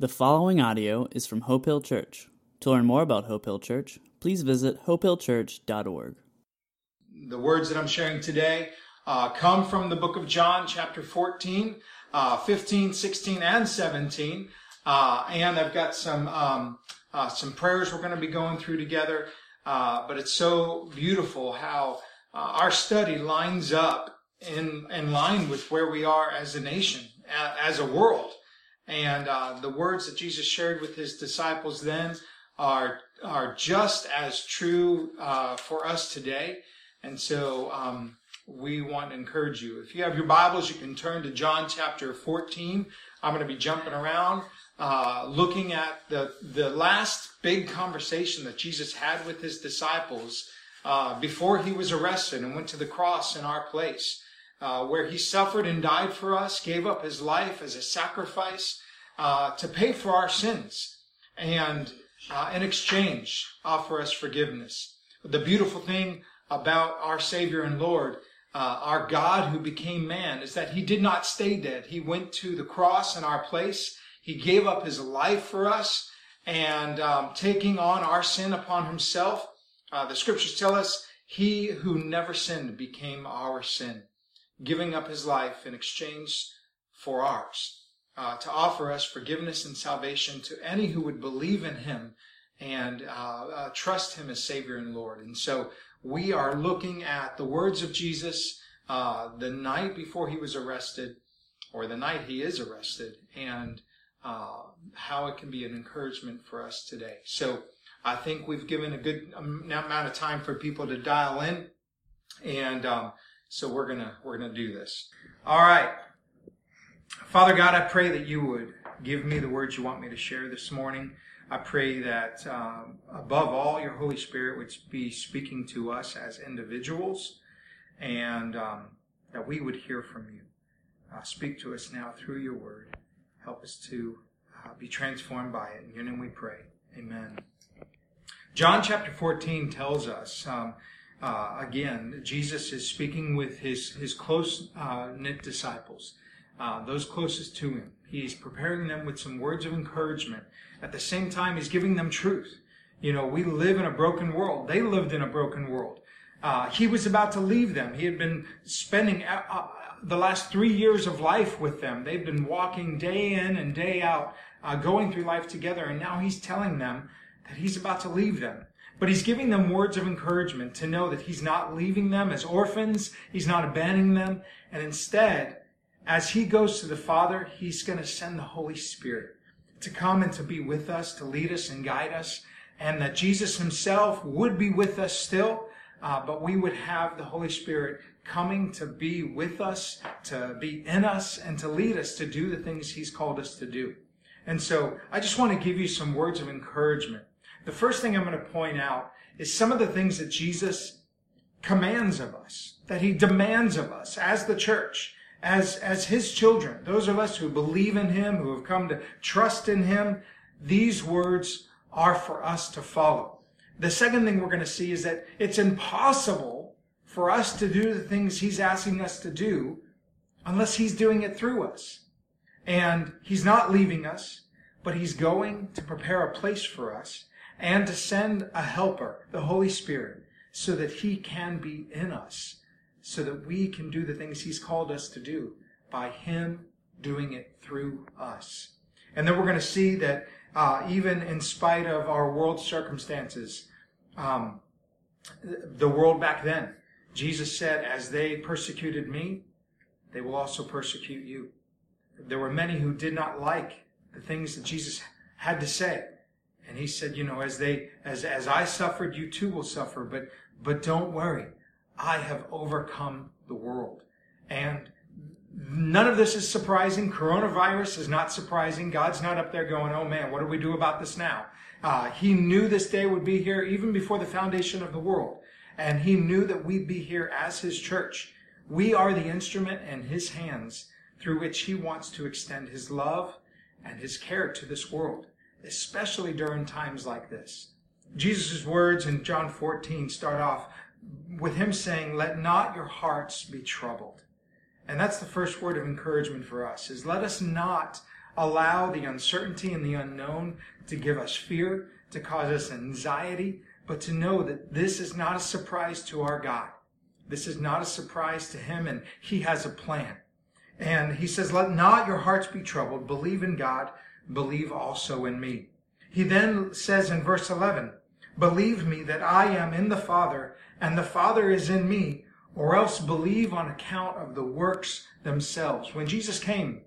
The following audio is from Hope Hill Church. To learn more about Hope Hill Church, please visit hopehillchurch.org. The words that I'm sharing today uh, come from the book of John, chapter 14, uh, 15, 16, and 17. Uh, and I've got some um, uh, some prayers we're going to be going through together. Uh, but it's so beautiful how uh, our study lines up in in line with where we are as a nation, as a world. And uh, the words that Jesus shared with his disciples then are are just as true uh, for us today. And so um, we want to encourage you. If you have your Bibles, you can turn to John chapter 14. I'm going to be jumping around, uh, looking at the the last big conversation that Jesus had with his disciples uh, before he was arrested and went to the cross in our place uh, where he suffered and died for us, gave up his life as a sacrifice uh, to pay for our sins, and uh, in exchange, offer us forgiveness. The beautiful thing about our Savior and Lord, uh, our God who became man, is that he did not stay dead. He went to the cross in our place. He gave up his life for us, and um, taking on our sin upon himself. Uh, the scriptures tell us he who never sinned became our sin giving up his life in exchange for ours, uh, to offer us forgiveness and salvation to any who would believe in him and uh, uh, trust him as Savior and Lord. And so we are looking at the words of Jesus uh, the night before he was arrested, or the night he is arrested, and uh, how it can be an encouragement for us today. So I think we've given a good amount of time for people to dial in. And um, so we're gonna we're gonna do this. All right. Father God, I pray that you would give me the words you want me to share this morning. I pray that um, above all, your Holy Spirit would be speaking to us as individuals, and um, that we would hear from you. Uh, speak to us now through your word. Help us to uh, be transformed by it. In your name we pray. Amen. John chapter 14 tells us. Um, uh, again, Jesus is speaking with his, his close uh, knit disciples, uh, those closest to him. He's preparing them with some words of encouragement. At the same time, he's giving them truth. You know, we live in a broken world. They lived in a broken world. Uh, he was about to leave them. He had been spending uh, uh, the last three years of life with them. They've been walking day in and day out, going through life together, and now he's telling them that he's about to leave them. But he's giving them words of encouragement to know that he's not leaving them as orphans, he's not abandoning them, and instead, as he goes to the Father, he's going to send the Holy Spirit to come and to be with us, to lead us and guide us, and that Jesus himself would be with us still, uh, but we would have the Holy Spirit coming to be with us, to be in us, and to lead us to do the things he's called us to do. And so I just want to give you some words of encouragement the first thing I'm going to point out is some of the things that Jesus commands of us, that he demands of us as the church, as, as his children, those of us who believe in him, who have come to trust in him. These words are for us to follow. The second thing we're going to see is that it's impossible for us to do the things he's asking us to do unless he's doing it through us. And he's not leaving us, but he's going to prepare a place for us and to send a helper, the Holy Spirit, so that he can be in us, so that we can do the things he's called us to do by him doing it through us. And then we're going to see that uh, even in spite of our world circumstances, um, the world back then, Jesus said, as they persecuted me, they will also persecute you. There were many who did not like the things that Jesus had to say. And he said, you know, as they, as, as I suffered, you too will suffer, but, but don't worry. I have overcome the world. And none of this is surprising. Coronavirus is not surprising. God's not up there going, oh man, what do we do about this now? Uh, he knew this day would be here even before the foundation of the world. And he knew that we'd be here as his church. We are the instrument in his hands through which he wants to extend his love and his care to this world especially during times like this. Jesus' words in John 14 start off with him saying, Let not your hearts be troubled. And that's the first word of encouragement for us is let us not allow the uncertainty and the unknown to give us fear, to cause us anxiety, but to know that this is not a surprise to our God. This is not a surprise to him and he has a plan. And he says, let not your hearts be troubled. Believe in God. Believe also in me. He then says in verse 11, believe me that I am in the Father and the Father is in me, or else believe on account of the works themselves. When Jesus came,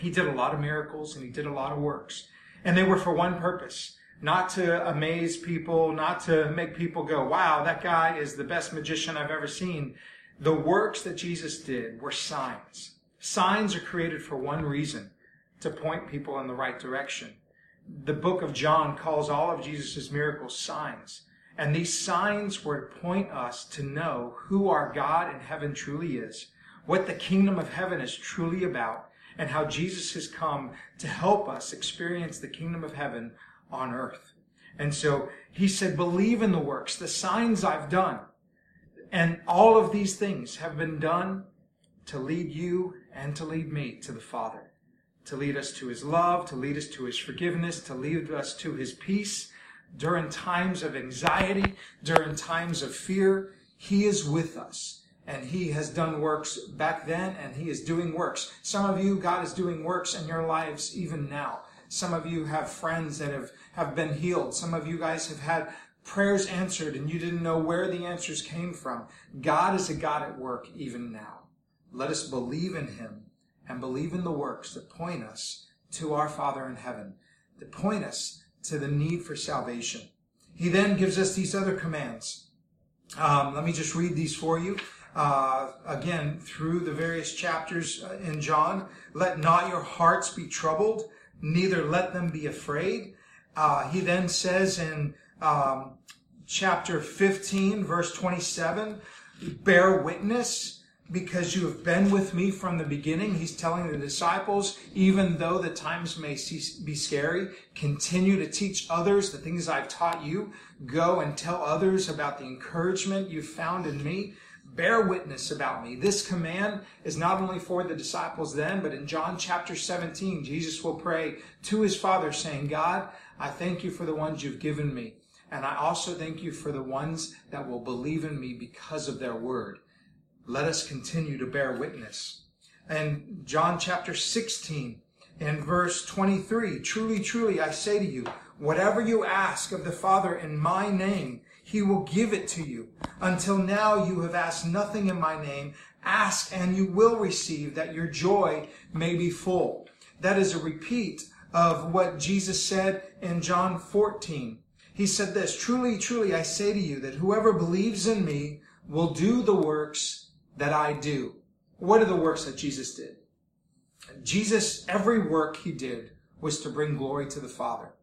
he did a lot of miracles and he did a lot of works. And they were for one purpose not to amaze people, not to make people go, wow, that guy is the best magician I've ever seen. The works that Jesus did were signs. Signs are created for one reason, to point people in the right direction. The book of John calls all of Jesus' miracles signs. And these signs were to point us to know who our God in heaven truly is, what the kingdom of heaven is truly about, and how Jesus has come to help us experience the kingdom of heaven on earth. And so he said, believe in the works, the signs I've done. And all of these things have been done to lead you and to lead me to the Father, to lead us to his love, to lead us to his forgiveness, to lead us to his peace during times of anxiety, during times of fear. He is with us and he has done works back then and he is doing works. Some of you, God is doing works in your lives even now. Some of you have friends that have, have been healed. Some of you guys have had prayers answered and you didn't know where the answers came from. God is a God at work even now. Let us believe in him and believe in the works that point us to our Father in heaven, that point us to the need for salvation. He then gives us these other commands. Um, let me just read these for you. Uh, again, through the various chapters uh, in John, let not your hearts be troubled neither let them be afraid. Uh, he then says in um, chapter 15, verse 27, bear witness because you have been with me from the beginning. He's telling the disciples, even though the times may be scary, continue to teach others the things I've taught you. Go and tell others about the encouragement you've found in me bear witness about me. This command is not only for the disciples then, but in John chapter 17, Jesus will pray to his Father saying, God, I thank you for the ones you've given me. And I also thank you for the ones that will believe in me because of their word. Let us continue to bear witness. And John chapter 16 in verse 23, truly, truly, I say to you, whatever you ask of the Father in my name, he will give it to you. Until now you have asked nothing in my name. Ask and you will receive that your joy may be full. That is a repeat of what Jesus said in John 14. He said this, truly, truly, I say to you that whoever believes in me will do the works that I do. What are the works that Jesus did? Jesus, every work he did was to bring glory to the Father.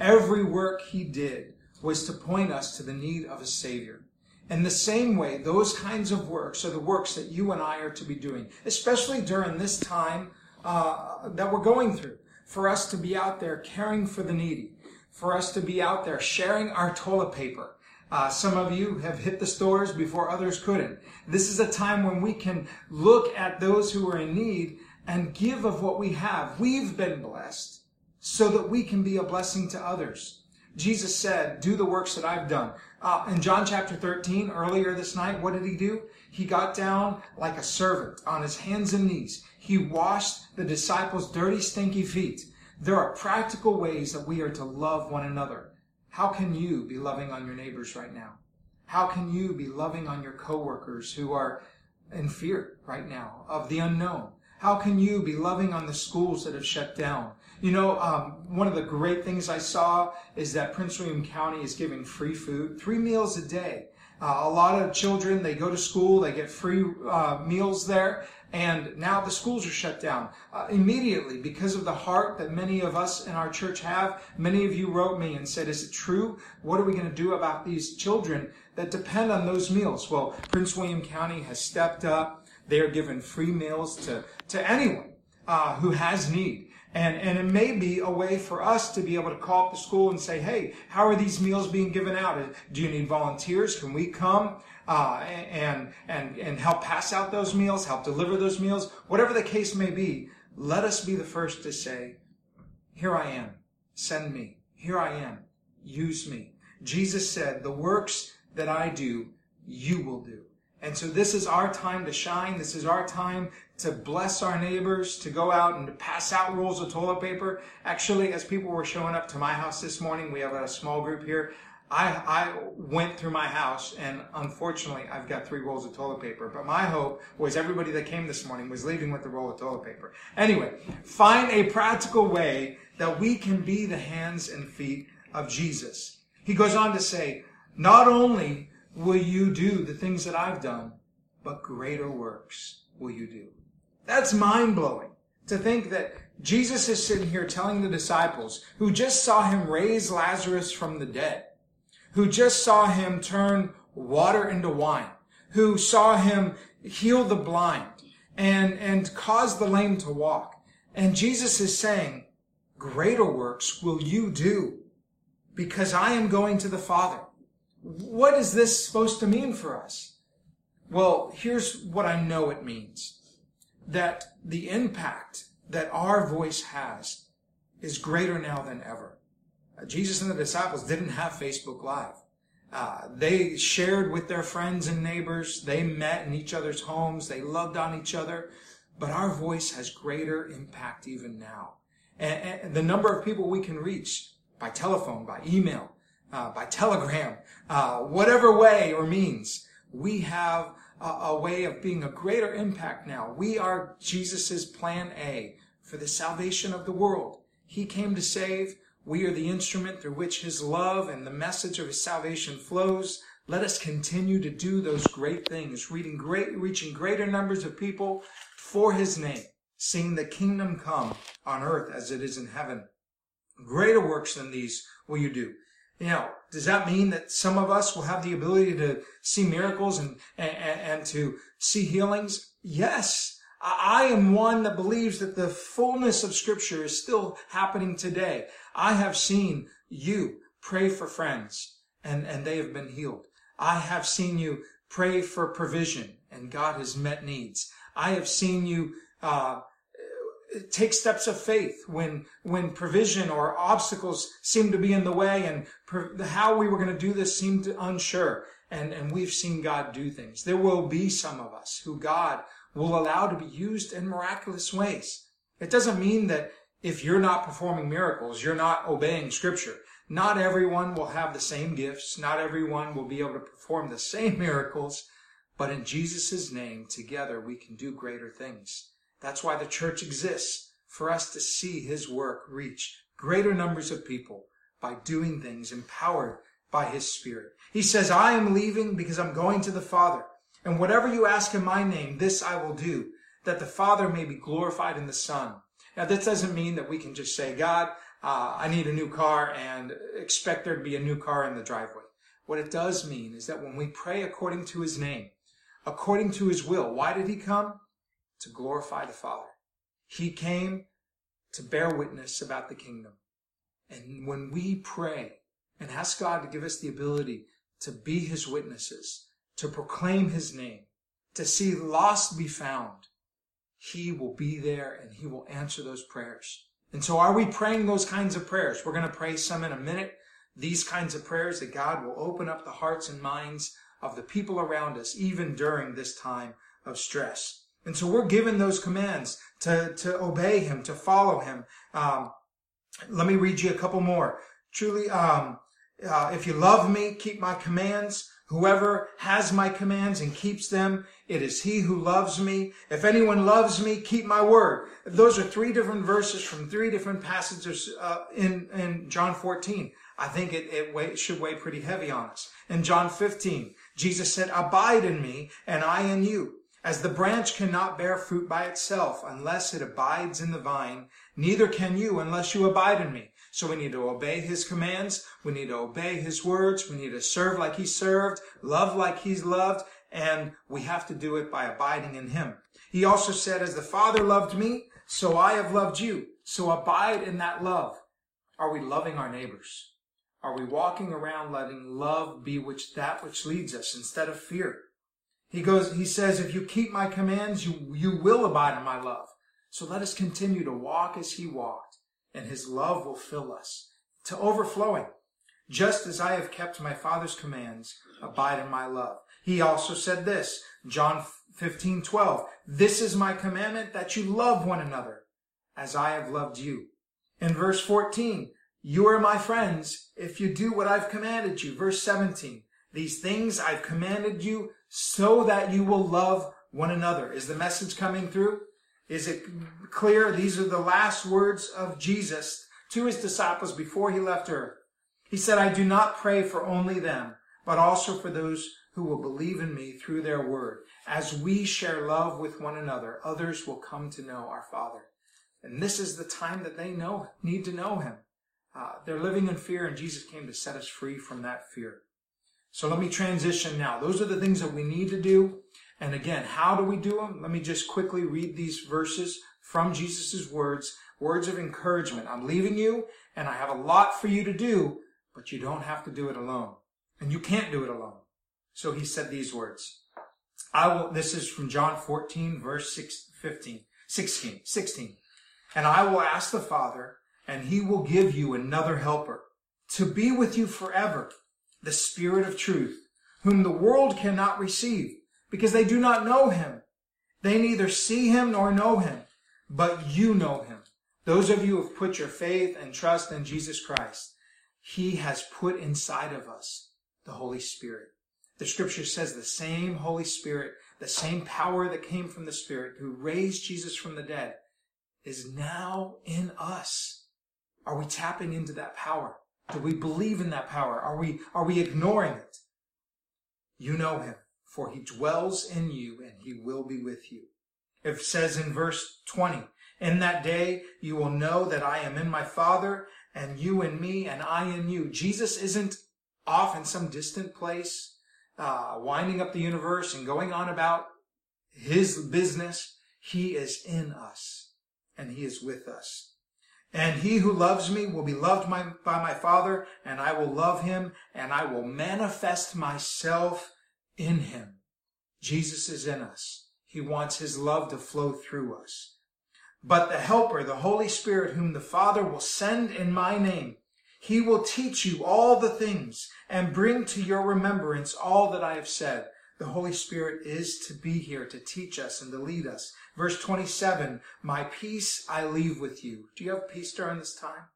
Every work he did was to point us to the need of a Savior. In the same way, those kinds of works are the works that you and I are to be doing, especially during this time uh, that we're going through. For us to be out there caring for the needy, for us to be out there sharing our toilet paper. Uh, some of you have hit the stores before others couldn't. This is a time when we can look at those who are in need and give of what we have. We've been blessed so that we can be a blessing to others. Jesus said, do the works that I've done. Uh, in John chapter 13, earlier this night, what did he do? He got down like a servant on his hands and knees. He washed the disciples' dirty, stinky feet. There are practical ways that we are to love one another. How can you be loving on your neighbors right now? How can you be loving on your coworkers who are in fear right now of the unknown? How can you be loving on the schools that have shut down? You know, um, one of the great things I saw is that Prince William County is giving free food, three meals a day. Uh, a lot of children, they go to school, they get free uh, meals there, and now the schools are shut down uh, immediately because of the heart that many of us in our church have. Many of you wrote me and said, is it true? What are we going to do about these children that depend on those meals? Well, Prince William County has stepped up. They are giving free meals to, to anyone uh, who has need. And, and it may be a way for us to be able to call up the school and say, hey, how are these meals being given out? Do you need volunteers? Can we come uh, and, and, and help pass out those meals, help deliver those meals? Whatever the case may be, let us be the first to say, Here I am. Send me. Here I am. Use me. Jesus said, the works that I do, you will do. And so this is our time to shine. This is our time to bless our neighbors, to go out and to pass out rolls of toilet paper. Actually, as people were showing up to my house this morning, we have a small group here. I, I went through my house and unfortunately I've got three rolls of toilet paper, but my hope was everybody that came this morning was leaving with a roll of toilet paper. Anyway, find a practical way that we can be the hands and feet of Jesus. He goes on to say, not only will you do the things that I've done, but greater works will you do. That's mind blowing to think that Jesus is sitting here telling the disciples who just saw him raise Lazarus from the dead, who just saw him turn water into wine, who saw him heal the blind and, and cause the lame to walk. And Jesus is saying, greater works will you do because I am going to the Father. What is this supposed to mean for us? Well, here's what I know it means. That the impact that our voice has is greater now than ever. Jesus and the disciples didn't have Facebook Live. Uh, they shared with their friends and neighbors. They met in each other's homes. They loved on each other. But our voice has greater impact even now. And, and the number of people we can reach by telephone, by email, uh, by telegram, uh, whatever way or means, we have a, a, way of being a greater impact now. We are Jesus's plan A for the salvation of the world. He came to save. We are the instrument through which his love and the message of his salvation flows. Let us continue to do those great things, reading great, reaching greater numbers of people for his name, seeing the kingdom come on earth as it is in heaven. Greater works than these will you do. Now, does that mean that some of us will have the ability to see miracles and, and, and to see healings? Yes. I am one that believes that the fullness of scripture is still happening today. I have seen you pray for friends and, and they have been healed. I have seen you pray for provision and God has met needs. I have seen you uh, take steps of faith when when provision or obstacles seem to be in the way and how we were going to do this seemed unsure and and we've seen God do things there will be some of us who God will allow to be used in miraculous ways it doesn't mean that if you're not performing miracles you're not obeying scripture not everyone will have the same gifts not everyone will be able to perform the same miracles but in Jesus' name together we can do greater things that's why the church exists, for us to see his work reach greater numbers of people by doing things empowered by his spirit. He says, I am leaving because I'm going to the Father. And whatever you ask in my name, this I will do, that the Father may be glorified in the Son. Now, this doesn't mean that we can just say, God, uh, I need a new car and expect there to be a new car in the driveway. What it does mean is that when we pray according to his name, according to his will, why did he come? to glorify the Father. He came to bear witness about the kingdom. And when we pray and ask God to give us the ability to be his witnesses, to proclaim his name, to see lost be found, he will be there and he will answer those prayers. And so are we praying those kinds of prayers? We're going to pray some in a minute. These kinds of prayers that God will open up the hearts and minds of the people around us, even during this time of stress. And so we're given those commands to, to obey him, to follow him. Um, let me read you a couple more. Truly, um, uh, if you love me, keep my commands. Whoever has my commands and keeps them, it is he who loves me. If anyone loves me, keep my word. Those are three different verses from three different passages uh, in, in John 14. I think it, it weigh, should weigh pretty heavy on us. In John 15, Jesus said, abide in me and I in you. As the branch cannot bear fruit by itself unless it abides in the vine, neither can you unless you abide in me. So we need to obey his commands. We need to obey his words. We need to serve like he served, love like he's loved, and we have to do it by abiding in him. He also said, as the Father loved me, so I have loved you. So abide in that love. Are we loving our neighbors? Are we walking around letting love be which that which leads us instead of fear? He goes, he says, if you keep my commands, you, you will abide in my love. So let us continue to walk as he walked and his love will fill us to overflowing. Just as I have kept my Father's commands, abide in my love. He also said this, John 15, 12, This is my commandment that you love one another as I have loved you. In verse 14, you are my friends if you do what I've commanded you. Verse 17, these things I've commanded you so that you will love one another. Is the message coming through? Is it clear? These are the last words of Jesus to his disciples before he left earth. He said, I do not pray for only them, but also for those who will believe in me through their word. As we share love with one another, others will come to know our Father. And this is the time that they know, need to know him. Uh, they're living in fear and Jesus came to set us free from that fear. So let me transition now. Those are the things that we need to do. And again, how do we do them? Let me just quickly read these verses from Jesus' words, words of encouragement. I'm leaving you and I have a lot for you to do, but you don't have to do it alone. And you can't do it alone. So he said these words. I will, this is from John 14, verse 6, 15, 16, 16. And I will ask the Father, and he will give you another helper to be with you forever, the Spirit of truth, whom the world cannot receive because they do not know him. They neither see him nor know him, but you know him. Those of you who have put your faith and trust in Jesus Christ, he has put inside of us the Holy Spirit. The scripture says the same Holy Spirit, the same power that came from the Spirit who raised Jesus from the dead is now in us. Are we tapping into that power? Do we believe in that power? Are we, are we ignoring it? You know him, for he dwells in you and he will be with you. It says in verse 20, in that day you will know that I am in my Father and you in me and I in you. Jesus isn't off in some distant place, uh, winding up the universe and going on about his business. He is in us and he is with us. And he who loves me will be loved by, by my Father, and I will love him, and I will manifest myself in him. Jesus is in us. He wants his love to flow through us. But the Helper, the Holy Spirit, whom the Father will send in my name, he will teach you all the things and bring to your remembrance all that I have said. The Holy Spirit is to be here to teach us and to lead us. Verse 27, my peace I leave with you. Do you have peace during this time?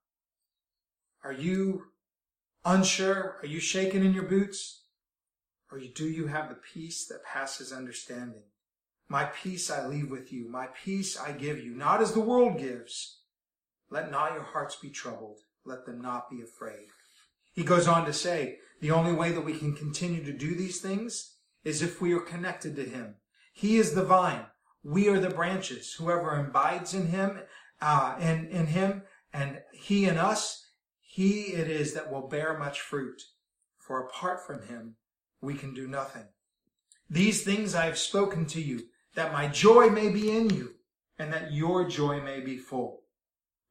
Are you unsure? Are you shaking in your boots? Or do you have the peace that passes understanding? My peace I leave with you. My peace I give you, not as the world gives. Let not your hearts be troubled. Let them not be afraid. He goes on to say, the only way that we can continue to do these things is if we are connected to Him. He is the vine. We are the branches. Whoever abides in him, uh, in, in him, and he in us, he it is that will bear much fruit. For apart from him, we can do nothing. These things I have spoken to you, that my joy may be in you, and that your joy may be full.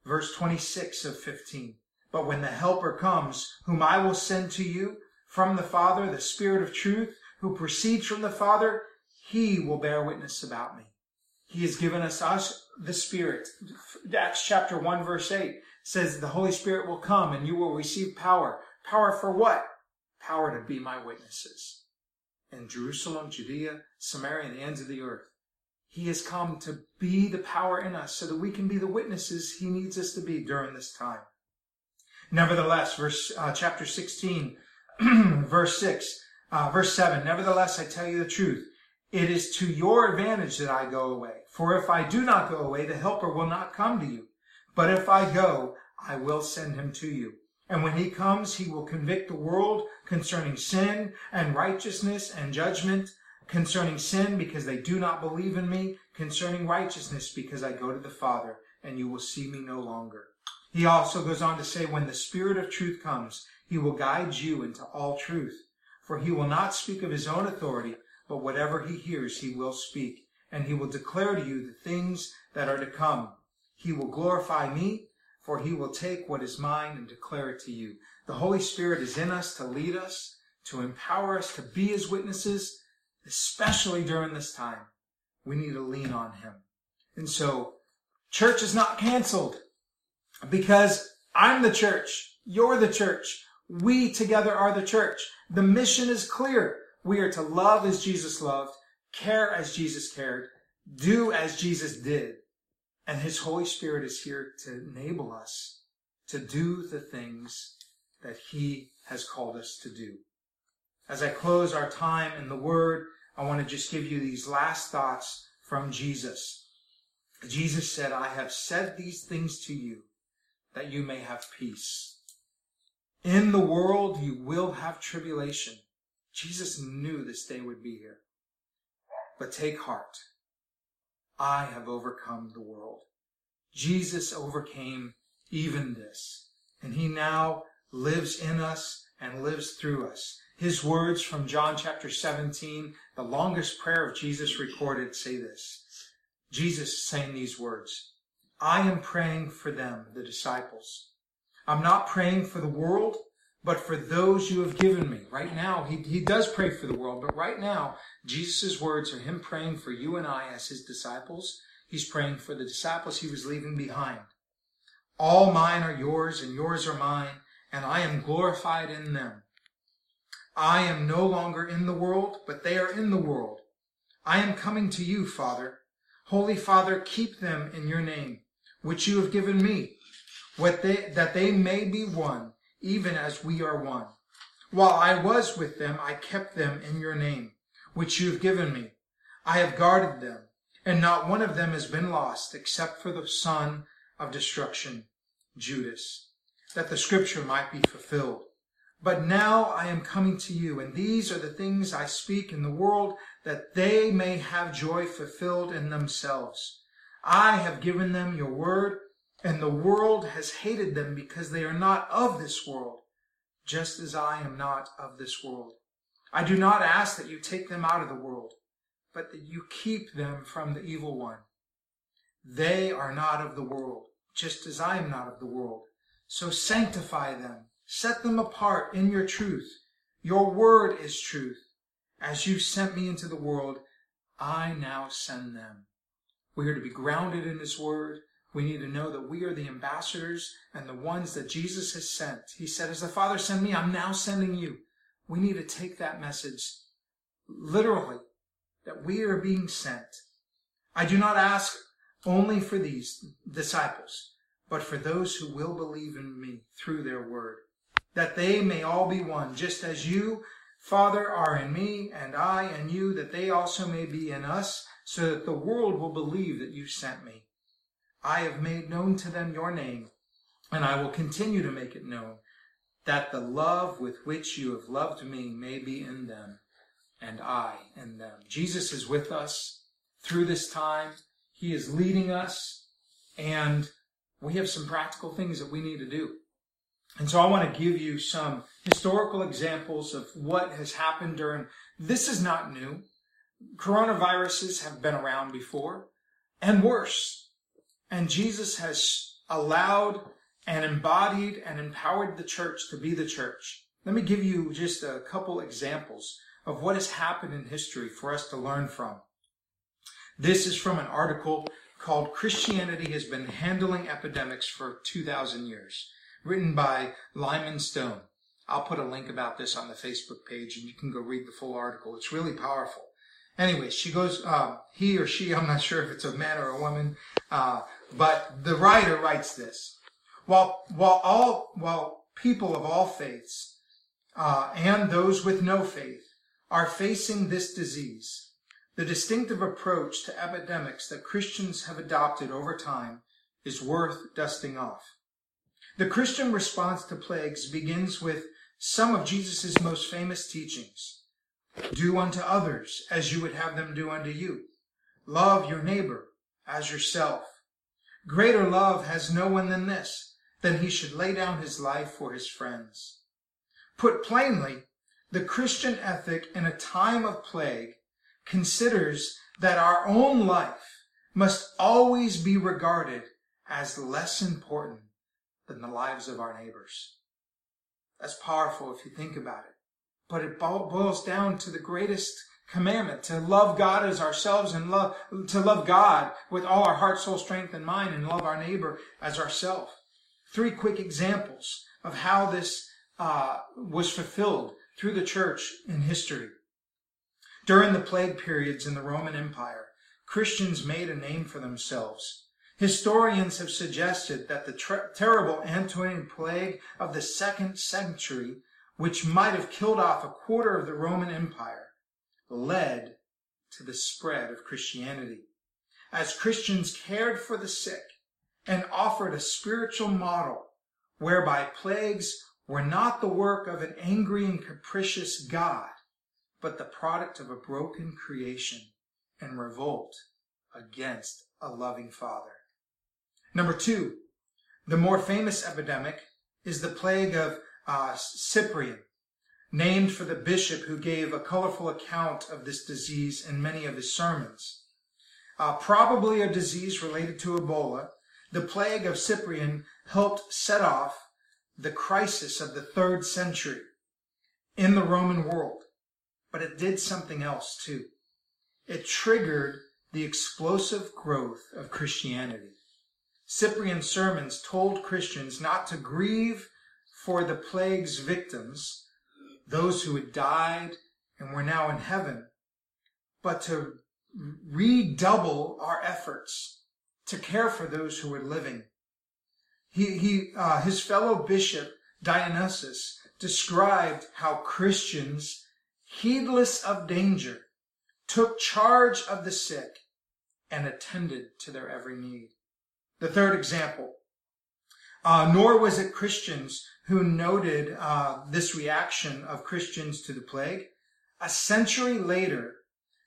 Verse 26 of 15. But when the Helper comes, whom I will send to you from the Father, the Spirit of truth, who proceeds from the Father, he will bear witness about me. He has given us, us the Spirit. Acts chapter 1 verse 8 says the Holy Spirit will come and you will receive power. Power for what? Power to be my witnesses. In Jerusalem, Judea, Samaria, and the ends of the earth. He has come to be the power in us so that we can be the witnesses he needs us to be during this time. Nevertheless, verse, uh, chapter 16, verse 6, uh, verse 7, nevertheless, I tell you the truth. It is to your advantage that I go away. For if I do not go away, the helper will not come to you. But if I go, I will send him to you. And when he comes, he will convict the world concerning sin and righteousness and judgment, concerning sin because they do not believe in me, concerning righteousness because I go to the Father and you will see me no longer. He also goes on to say, when the Spirit of truth comes, he will guide you into all truth. For he will not speak of his own authority, but whatever he hears, he will speak, and he will declare to you the things that are to come. He will glorify me, for he will take what is mine and declare it to you. The Holy Spirit is in us to lead us, to empower us to be his witnesses, especially during this time. We need to lean on him. And so, church is not canceled. Because I'm the church. You're the church. We together are the church. The mission is clear. We are to love as Jesus loved, care as Jesus cared, do as Jesus did. And his Holy Spirit is here to enable us to do the things that he has called us to do. As I close our time in the Word, I want to just give you these last thoughts from Jesus. Jesus said, I have said these things to you that you may have peace. In the world you will have tribulation. Jesus knew this day would be here. But take heart. I have overcome the world. Jesus overcame even this. And he now lives in us and lives through us. His words from John chapter 17, the longest prayer of Jesus recorded, say this. Jesus saying these words. I am praying for them, the disciples. I'm not praying for the world, but for those you have given me. Right now, he, he does pray for the world, but right now, Jesus' words are him praying for you and I as his disciples. He's praying for the disciples he was leaving behind. All mine are yours and yours are mine, and I am glorified in them. I am no longer in the world, but they are in the world. I am coming to you, Father. Holy Father, keep them in your name which you have given me, what they, that they may be one, even as we are one. While I was with them, I kept them in your name, which you have given me. I have guarded them, and not one of them has been lost, except for the son of destruction, Judas, that the scripture might be fulfilled. But now I am coming to you, and these are the things I speak in the world, that they may have joy fulfilled in themselves. I have given them your word, and the world has hated them because they are not of this world, just as I am not of this world. I do not ask that you take them out of the world, but that you keep them from the evil one. They are not of the world, just as I am not of the world. So sanctify them, set them apart in your truth. Your word is truth. As you sent me into the world, I now send them. We are to be grounded in His Word. We need to know that we are the ambassadors and the ones that Jesus has sent. He said, As the Father sent me, I'm now sending you. We need to take that message literally, that we are being sent. I do not ask only for these disciples, but for those who will believe in me through their word, that they may all be one, just as you, Father, are in me, and I in you, that they also may be in us so that the world will believe that you sent me. I have made known to them your name, and I will continue to make it known, that the love with which you have loved me may be in them, and I in them. Jesus is with us through this time. He is leading us, and we have some practical things that we need to do. And so I want to give you some historical examples of what has happened during, this is not new coronaviruses have been around before and worse. And Jesus has allowed and embodied and empowered the church to be the church. Let me give you just a couple examples of what has happened in history for us to learn from. This is from an article called Christianity Has Been Handling Epidemics for 2,000 Years, written by Lyman Stone. I'll put a link about this on the Facebook page and you can go read the full article. It's really powerful. Anyway, she goes, uh, he or she, I'm not sure if it's a man or a woman, uh, but the writer writes this. While, while all, while people of all faiths, uh, and those with no faith are facing this disease, the distinctive approach to epidemics that Christians have adopted over time is worth dusting off. The Christian response to plagues begins with some of Jesus' most famous teachings. Do unto others as you would have them do unto you. Love your neighbor as yourself. Greater love has no one than this, than he should lay down his life for his friends. Put plainly, the Christian ethic in a time of plague considers that our own life must always be regarded as less important than the lives of our neighbors. That's powerful if you think about it. But it boils down to the greatest commandment to love God as ourselves and love to love God with all our heart, soul, strength, and mind, and love our neighbor as ourselves. three quick examples of how this uh, was fulfilled through the church in history. During the plague periods in the Roman Empire, Christians made a name for themselves. Historians have suggested that the ter- terrible Antonine plague of the second century, which might have killed off a quarter of the Roman Empire, led to the spread of Christianity. As Christians cared for the sick and offered a spiritual model whereby plagues were not the work of an angry and capricious God, but the product of a broken creation and revolt against a loving Father. Number two, the more famous epidemic is the plague of uh, Cyprian, named for the bishop who gave a colorful account of this disease in many of his sermons. Uh, probably a disease related to Ebola, the plague of Cyprian helped set off the crisis of the third century in the Roman world. But it did something else too. It triggered the explosive growth of Christianity. Cyprian's sermons told Christians not to grieve for the plague's victims, those who had died and were now in heaven, but to redouble our efforts to care for those who were living. He, he, uh, his fellow bishop Dionysius described how Christians, heedless of danger, took charge of the sick and attended to their every need. The third example, uh, nor was it Christians who noted uh, this reaction of Christians to the plague. A century later,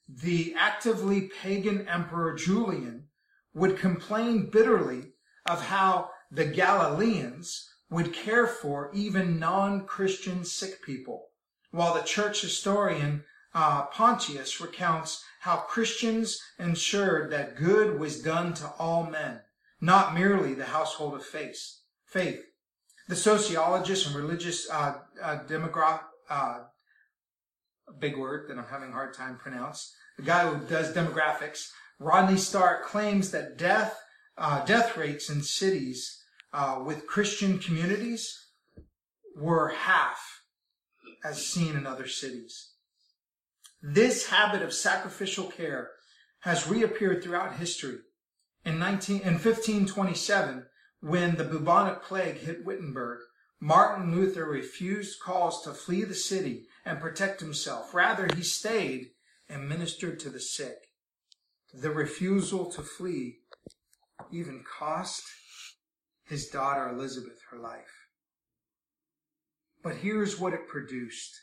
the actively pagan emperor Julian would complain bitterly of how the Galileans would care for even non-Christian sick people, while the church historian uh, Pontius recounts how Christians ensured that good was done to all men, not merely the household of faith. Faith. The sociologist and religious uh, uh, demograph, uh, big word that I'm having a hard time pronounce. The guy who does demographics, Rodney Stark, claims that death uh, death rates in cities uh, with Christian communities were half as seen in other cities. This habit of sacrificial care has reappeared throughout history. In, 19, in 1527, when the bubonic plague hit Wittenberg, Martin Luther refused calls to flee the city and protect himself. Rather, he stayed and ministered to the sick. The refusal to flee even cost his daughter Elizabeth her life. But here's what it produced.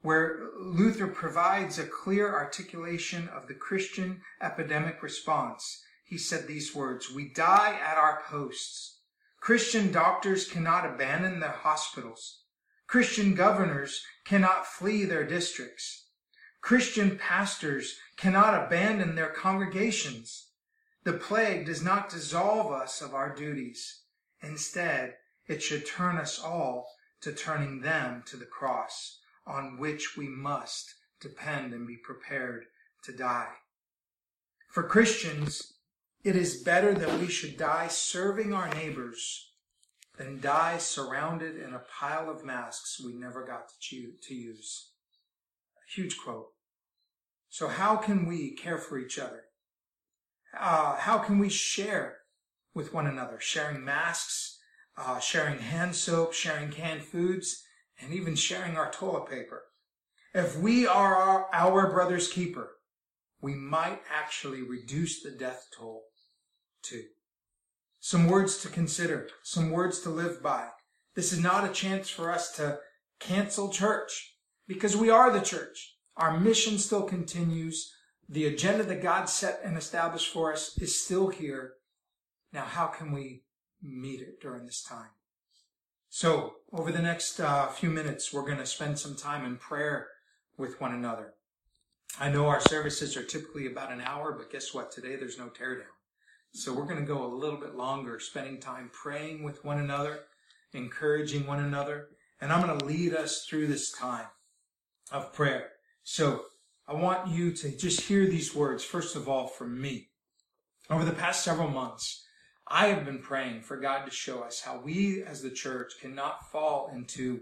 Where Luther provides a clear articulation of the Christian epidemic response, he said these words, We die at our posts. Christian doctors cannot abandon their hospitals. Christian governors cannot flee their districts. Christian pastors cannot abandon their congregations. The plague does not dissolve us of our duties. Instead, it should turn us all to turning them to the cross, on which we must depend and be prepared to die. For Christians, it is better that we should die serving our neighbors than die surrounded in a pile of masks we never got to, to use. A huge quote. So how can we care for each other? uh, how can we share with one another? Sharing masks, uh, sharing hand soap, sharing canned foods, and even sharing our toilet paper. If we are our, our brother's keeper, we might actually reduce the death toll too. Some words to consider, some words to live by. This is not a chance for us to cancel church because we are the church. Our mission still continues. The agenda that God set and established for us is still here. Now, how can we meet it during this time? So, over the next uh, few minutes, we're going to spend some time in prayer with one another. I know our services are typically about an hour, but guess what? Today there's no teardown. So we're going to go a little bit longer, spending time praying with one another, encouraging one another, and I'm going to lead us through this time of prayer. So I want you to just hear these words, first of all, from me. Over the past several months, I have been praying for God to show us how we as the church cannot fall into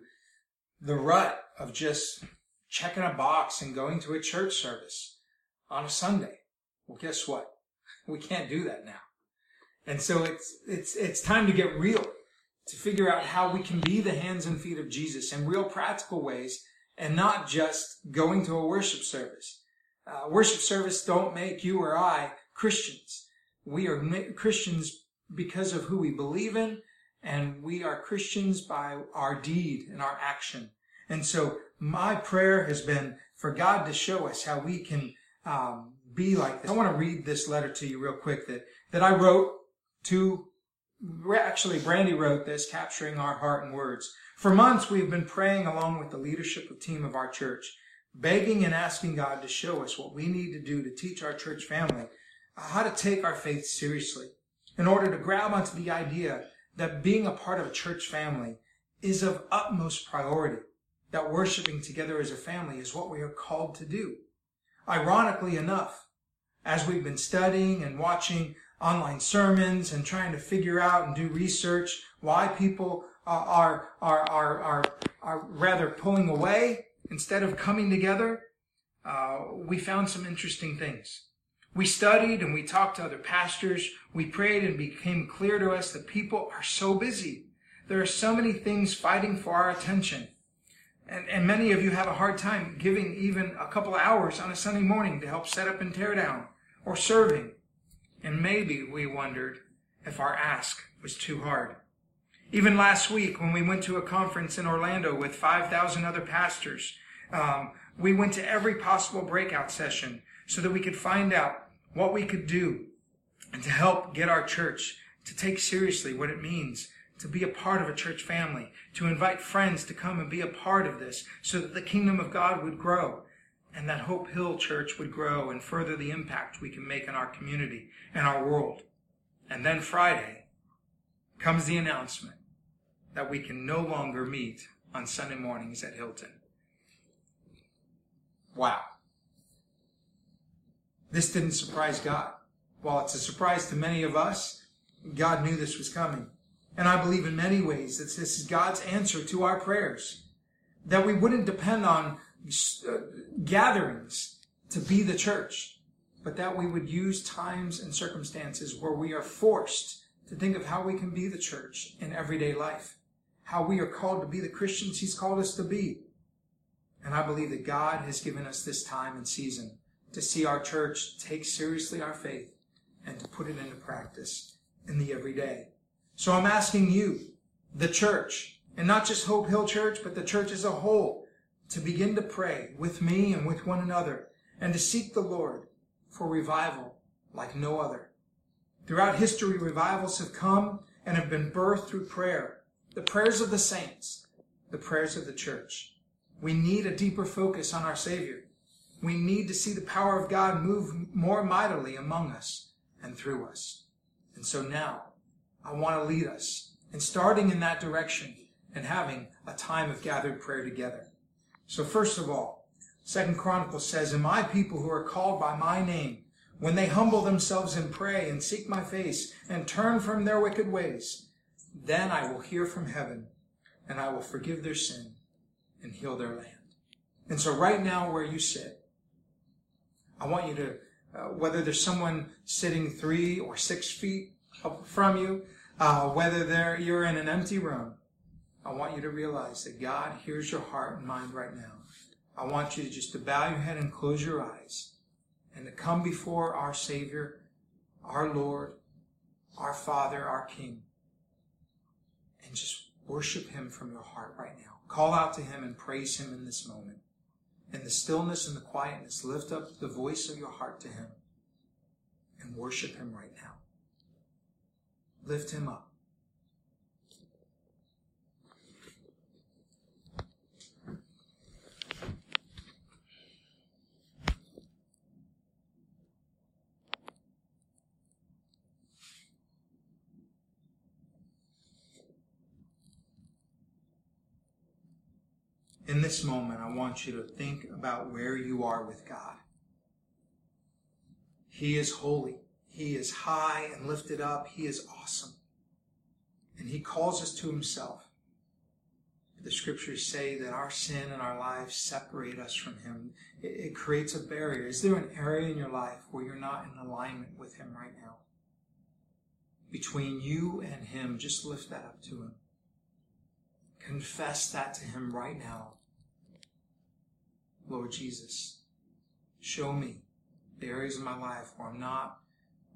the rut of just checking a box and going to a church service on a Sunday. Well, guess what? We can't do that now. And so it's, it's, it's time to get real, to figure out how we can be the hands and feet of Jesus in real practical ways and not just going to a worship service. Uh, worship service don't make you or I Christians. We are Christians because of who we believe in, and we are Christians by our deed and our action. And so my prayer has been for God to show us how we can um, be like this. I want to read this letter to you real quick that, that I wrote to, actually Brandy wrote this, capturing our heart and words. For months we have been praying along with the leadership team of our church, begging and asking God to show us what we need to do to teach our church family how to take our faith seriously in order to grab onto the idea that being a part of a church family is of utmost priority, that worshiping together as a family is what we are called to do. Ironically enough, as we've been studying and watching online sermons and trying to figure out and do research why people are, are, are, are, are rather pulling away instead of coming together, uh, we found some interesting things. We studied and we talked to other pastors. We prayed and became clear to us that people are so busy. There are so many things fighting for our attention. And, and many of you have a hard time giving even a couple of hours on a Sunday morning to help set up and tear down or serving. And maybe we wondered if our ask was too hard. Even last week, when we went to a conference in Orlando with 5,000 other pastors, um, we went to every possible breakout session so that we could find out what we could do and to help get our church to take seriously what it means to be a part of a church family, to invite friends to come and be a part of this so that the kingdom of God would grow and that Hope Hill Church would grow and further the impact we can make in our community and our world. And then Friday comes the announcement that we can no longer meet on Sunday mornings at Hilton. Wow. This didn't surprise God. While it's a surprise to many of us, God knew this was coming. And I believe in many ways that this is God's answer to our prayers. That we wouldn't depend on uh, gatherings to be the church, but that we would use times and circumstances where we are forced to think of how we can be the church in everyday life, how we are called to be the Christians He's called us to be. And I believe that God has given us this time and season to see our church take seriously our faith and to put it into practice in the everyday. So I'm asking you, the church, and not just Hope Hill Church, but the church as a whole, to begin to pray with me and with one another and to seek the Lord for revival like no other. Throughout history, revivals have come and have been birthed through prayer. The prayers of the saints, the prayers of the church. We need a deeper focus on our Savior. We need to see the power of God move more mightily among us and through us. And so now, I want to lead us And starting in that direction and having a time of gathered prayer together. So first of all, Second Chronicles says, And my people who are called by my name, when they humble themselves and pray and seek my face and turn from their wicked ways, then I will hear from heaven and I will forgive their sin and heal their land. And so right now where you sit, I want you to, uh, whether there's someone sitting three or six feet from you, uh, whether they you're in an empty room, I want you to realize that God hears your heart and mind right now. I want you to just to bow your head and close your eyes and to come before our Savior, our Lord, our Father, our King, and just worship Him from your heart right now. Call out to Him and praise Him in this moment in the stillness and the quietness, lift up the voice of your heart to Him and worship Him right now. Lift Him up. in this moment, I want you to think about where you are with God. He is holy. He is high and lifted up. He is awesome. And He calls us to Himself. The scriptures say that our sin and our lives separate us from Him. It, it creates a barrier. Is there an area in your life where you're not in alignment with Him right now? Between you and Him, just lift that up to Him. Confess that to Him right now. Lord Jesus, show me the areas of my life where I'm not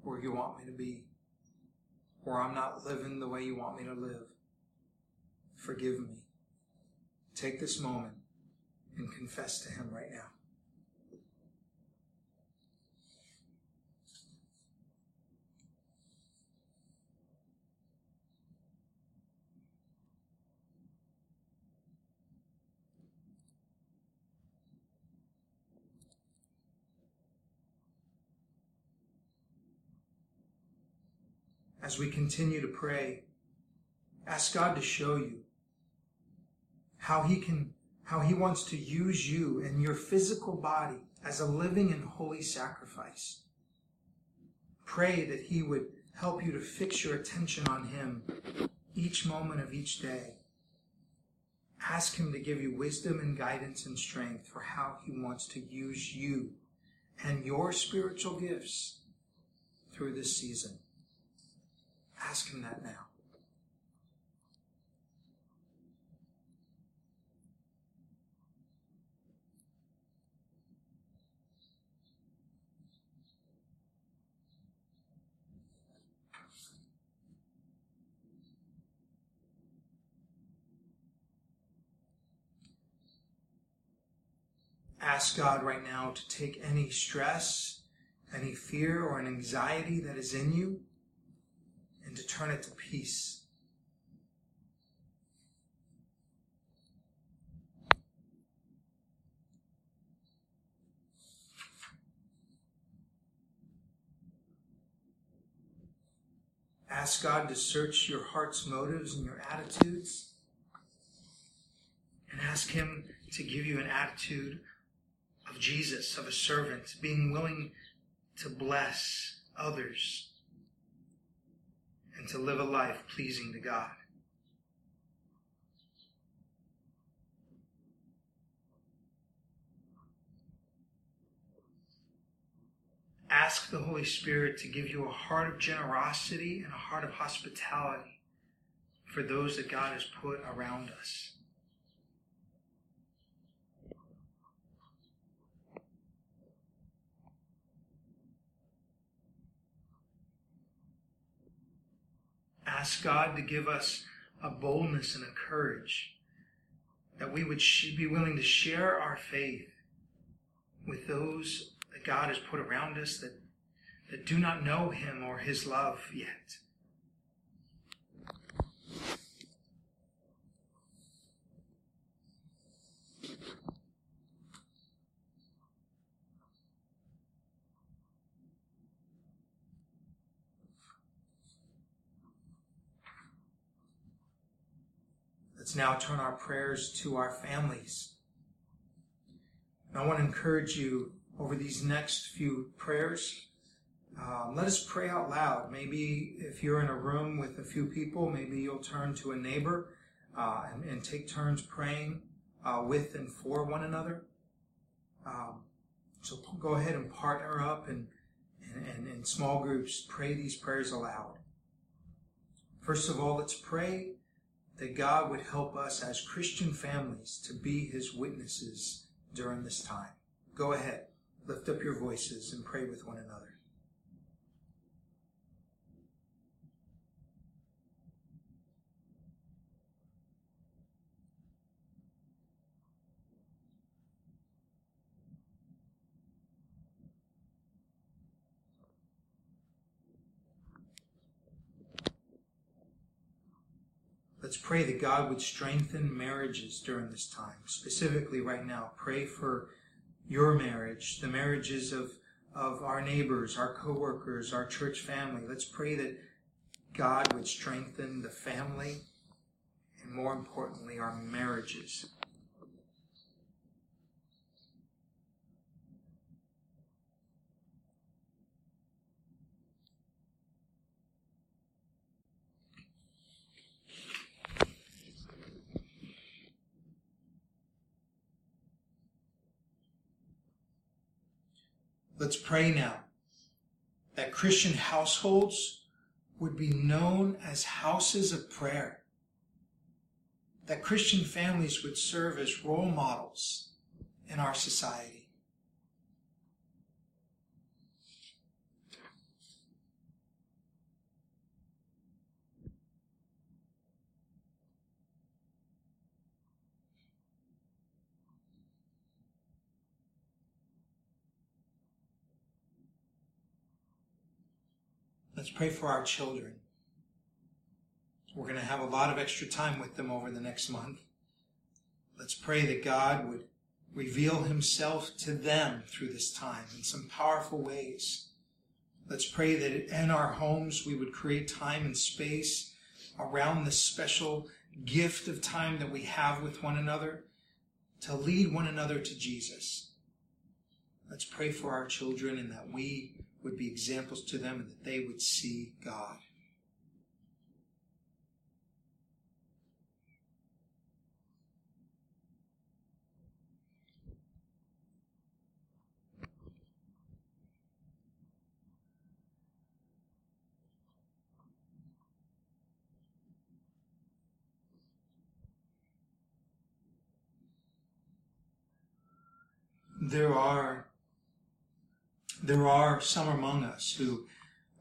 where you want me to be, where I'm not living the way you want me to live. Forgive me. Take this moment and confess to Him right now. As we continue to pray, ask God to show you how he can how he wants to use you and your physical body as a living and holy sacrifice. Pray that he would help you to fix your attention on him each moment of each day. Ask him to give you wisdom and guidance and strength for how he wants to use you and your spiritual gifts through this season. Ask Him that now. Ask God right now to take any stress, any fear, or an anxiety that is in you and to turn it to peace. Ask God to search your heart's motives and your attitudes. And ask Him to give you an attitude of Jesus, of a servant, being willing to bless others and to live a life pleasing to God. Ask the Holy Spirit to give you a heart of generosity and a heart of hospitality for those that God has put around us. Ask God to give us a boldness and a courage that we would be willing to share our faith with those that God has put around us that, that do not know Him or His love yet. Now turn our prayers to our families. And I want to encourage you over these next few prayers. Um, let us pray out loud. Maybe if you're in a room with a few people, maybe you'll turn to a neighbor uh, and, and, take turns praying uh, with and for one another. Um, so go ahead and partner up and, and in small groups pray these prayers aloud. First of all, let's pray that God would help us as Christian families to be his witnesses during this time. Go ahead, lift up your voices and pray with one another. Let's pray that God would strengthen marriages during this time. Specifically, right now, pray for your marriage, the marriages of, of our neighbors, our coworkers, our church family. Let's pray that God would strengthen the family and, more importantly, our marriages. Let's pray now that Christian households would be known as houses of prayer. That Christian families would serve as role models in our society. Let's pray for our children. We're going to have a lot of extra time with them over the next month. Let's pray that God would reveal himself to them through this time in some powerful ways. Let's pray that in our homes we would create time and space around this special gift of time that we have with one another to lead one another to Jesus. Let's pray for our children and that we would be examples to them and that they would see God. There are there are some among us who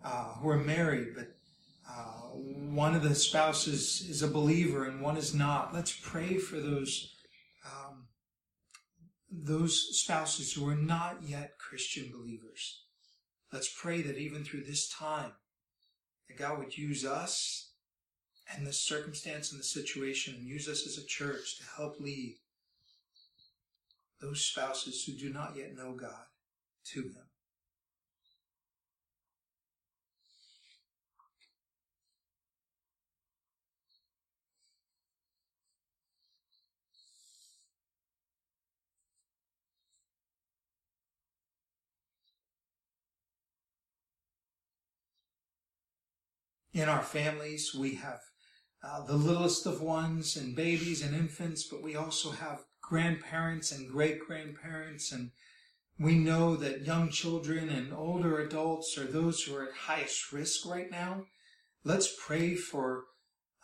uh, who are married, but uh, one of the spouses is a believer and one is not. Let's pray for those um, those spouses who are not yet Christian believers. Let's pray that even through this time, that God would use us and the circumstance and the situation and use us as a church to help lead those spouses who do not yet know God to Him. In our families. We have uh, the littlest of ones and babies and infants, but we also have grandparents and great grandparents. And we know that young children and older adults are those who are at highest risk right now. Let's pray for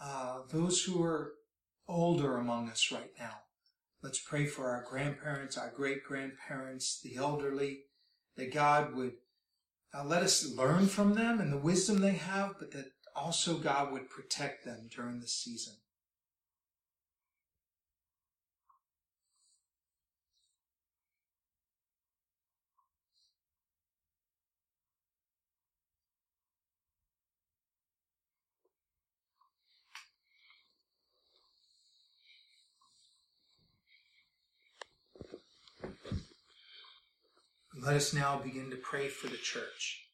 uh, those who are older among us right now. Let's pray for our grandparents, our great grandparents, the elderly, that God would uh, let us learn from them and the wisdom they have, but that also God would protect them during this season. Let us now begin to pray for the church.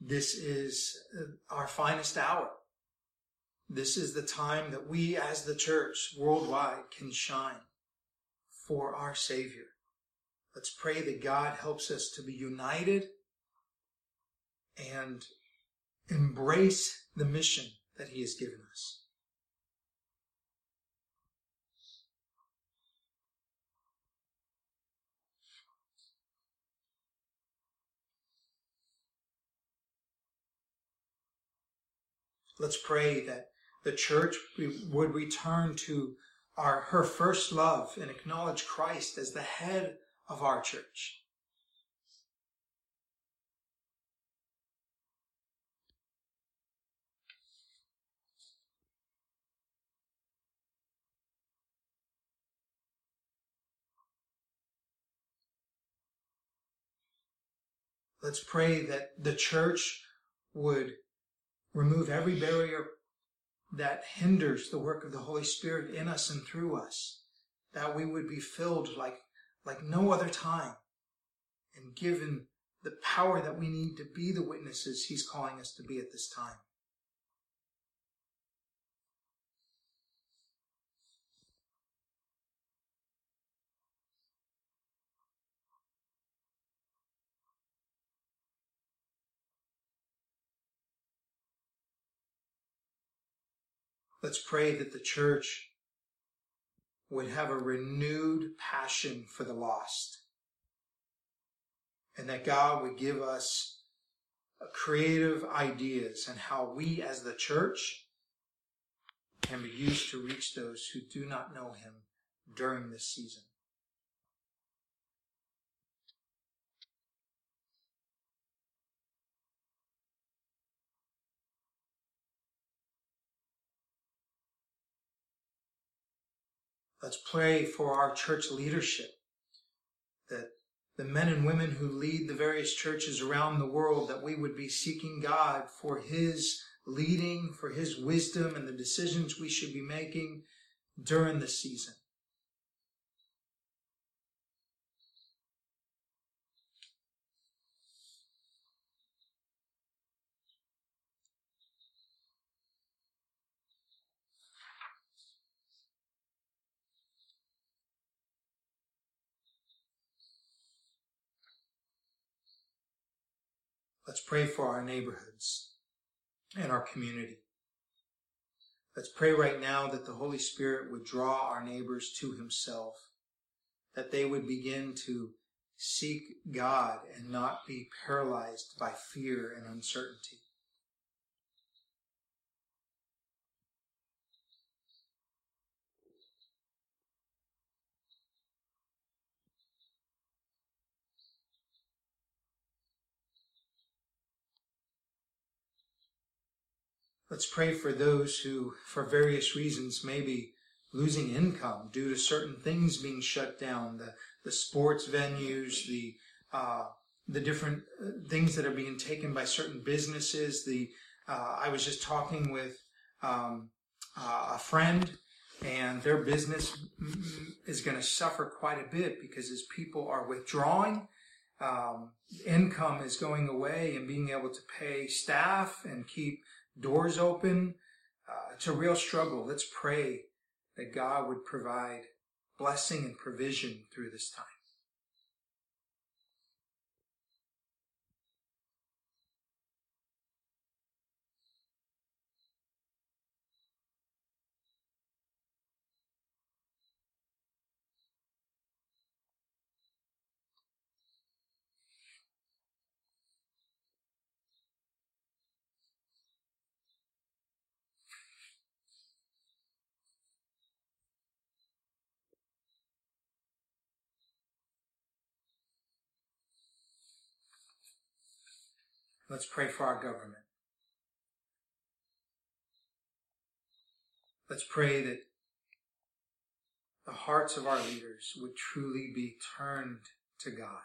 This is uh, our finest hour. This is the time that we as the church worldwide can shine for our Savior. Let's pray that God helps us to be united and embrace the mission that He has given us. Let's pray that the church would return to our, her first love and acknowledge Christ as the head of our church. Let's pray that the church would remove every barrier that hinders the work of the Holy Spirit in us and through us, that we would be filled like, like no other time and given the power that we need to be the witnesses He's calling us to be at this time. Let's pray that the church would have a renewed passion for the lost. and that God would give us creative ideas and how we as the church can be used to reach those who do not know him during this season. Let's pray for our church leadership that the men and women who lead the various churches around the world, that we would be seeking God for His leading, for His wisdom and the decisions we should be making during the season. Pray for our neighborhoods and our community. Let's pray right now that the Holy Spirit would draw our neighbors to Himself, that they would begin to seek God and not be paralyzed by fear and uncertainty. Let's pray for those who, for various reasons, may be losing income due to certain things being shut down, the, the sports venues, the, uh, the different uh, things that are being taken by certain businesses. The, uh, I was just talking with um, uh, a friend and their business is going to suffer quite a bit because as people are withdrawing, um, income is going away and being able to pay staff and keep doors open. Uh, it's a real struggle. Let's pray that God would provide blessing and provision through this time. Let's pray for our government. Let's pray that the hearts of our leaders would truly be turned to God.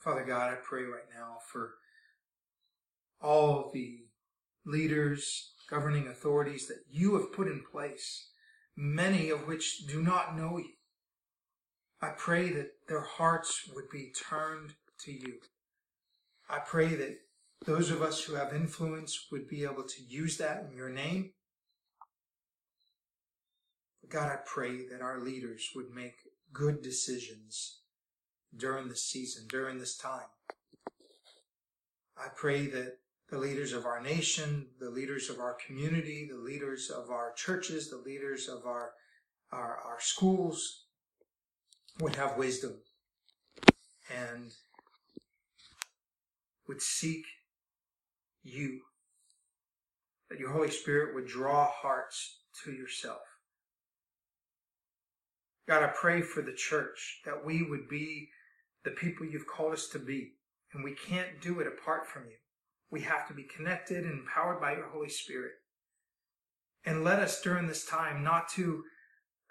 Father God, I pray right now for all the leaders, governing authorities that you have put in place, many of which do not know you. I pray that their hearts would be turned to you. I pray that those of us who have influence would be able to use that in your name. God, I pray that our leaders would make good decisions during this season, during this time. I pray that the leaders of our nation, the leaders of our community, the leaders of our churches, the leaders of our, our, our schools would have wisdom and would seek you. That your Holy Spirit would draw hearts to yourself. God, I pray for the church that we would be the people you've called us to be. And we can't do it apart from you. We have to be connected and empowered by your Holy Spirit. And let us during this time not to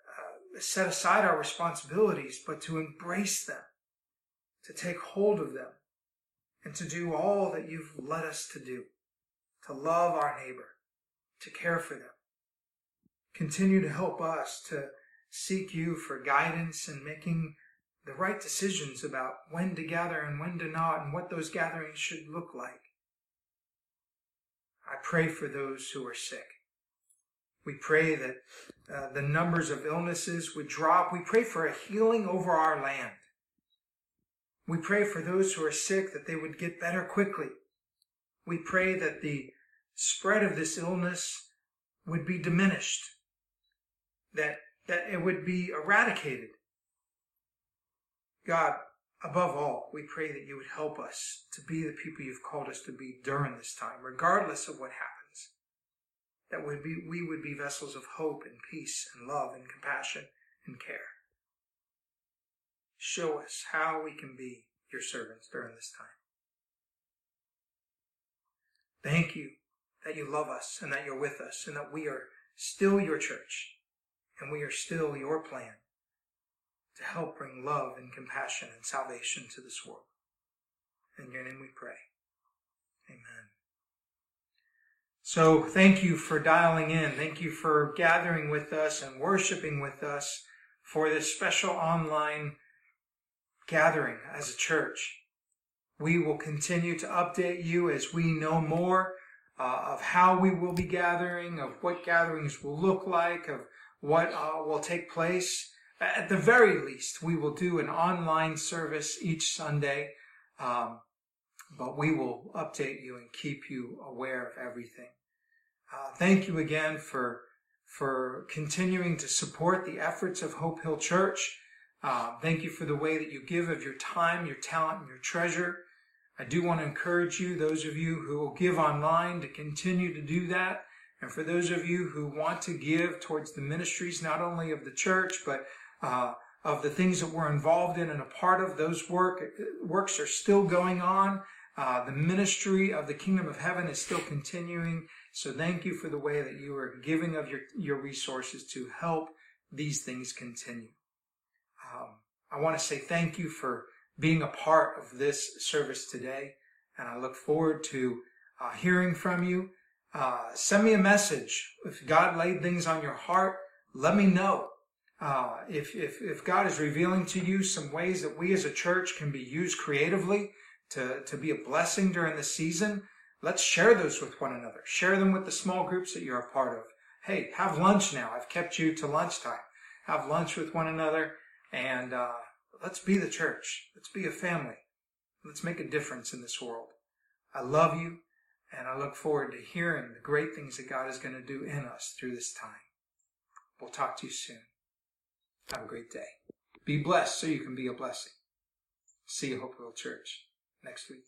uh, set aside our responsibilities, but to embrace them, to take hold of them, and to do all that you've led us to do, to love our neighbor, to care for them. Continue to help us to seek you for guidance in making the right decisions about when to gather and when to not and what those gatherings should look like. I pray for those who are sick. We pray that uh, the numbers of illnesses would drop. We pray for a healing over our land. We pray for those who are sick that they would get better quickly. We pray that the spread of this illness would be diminished, that, that it would be eradicated. God, above all, we pray that you would help us to be the people you've called us to be during this time, regardless of what happens. That would be, we would be vessels of hope and peace and love and compassion and care. Show us how we can be your servants during this time. Thank you that you love us and that you're with us and that we are still your church and we are still your plan to help bring love and compassion and salvation to this world. In your name we pray. Amen. So thank you for dialing in. Thank you for gathering with us and worshiping with us for this special online gathering as a church. We will continue to update you as we know more uh, of how we will be gathering, of what gatherings will look like, of what uh, will take place. At the very least, we will do an online service each Sunday, um, but we will update you and keep you aware of everything. Uh, thank you again for for continuing to support the efforts of Hope Hill Church. Uh, thank you for the way that you give of your time, your talent, and your treasure. I do want to encourage you, those of you who will give online, to continue to do that. And for those of you who want to give towards the ministries, not only of the church, but uh, of the things that we're involved in and a part of, those work works are still going on. Uh, the ministry of the kingdom of heaven is still continuing. So thank you for the way that you are giving of your, your resources to help these things continue. Um, I want to say thank you for being a part of this service today. And I look forward to uh, hearing from you. Uh, send me a message. If God laid things on your heart, let me know. Uh, if, if, if God is revealing to you some ways that we as a church can be used creatively to, to be a blessing during the season, let's share those with one another. Share them with the small groups that you're a part of. Hey, have lunch now. I've kept you to lunchtime. Have lunch with one another and uh, let's be the church. Let's be a family. Let's make a difference in this world. I love you, and I look forward to hearing the great things that God is going to do in us through this time. We'll talk to you soon. Have a great day. Be blessed so you can be a blessing. See you, Hope Church, next week.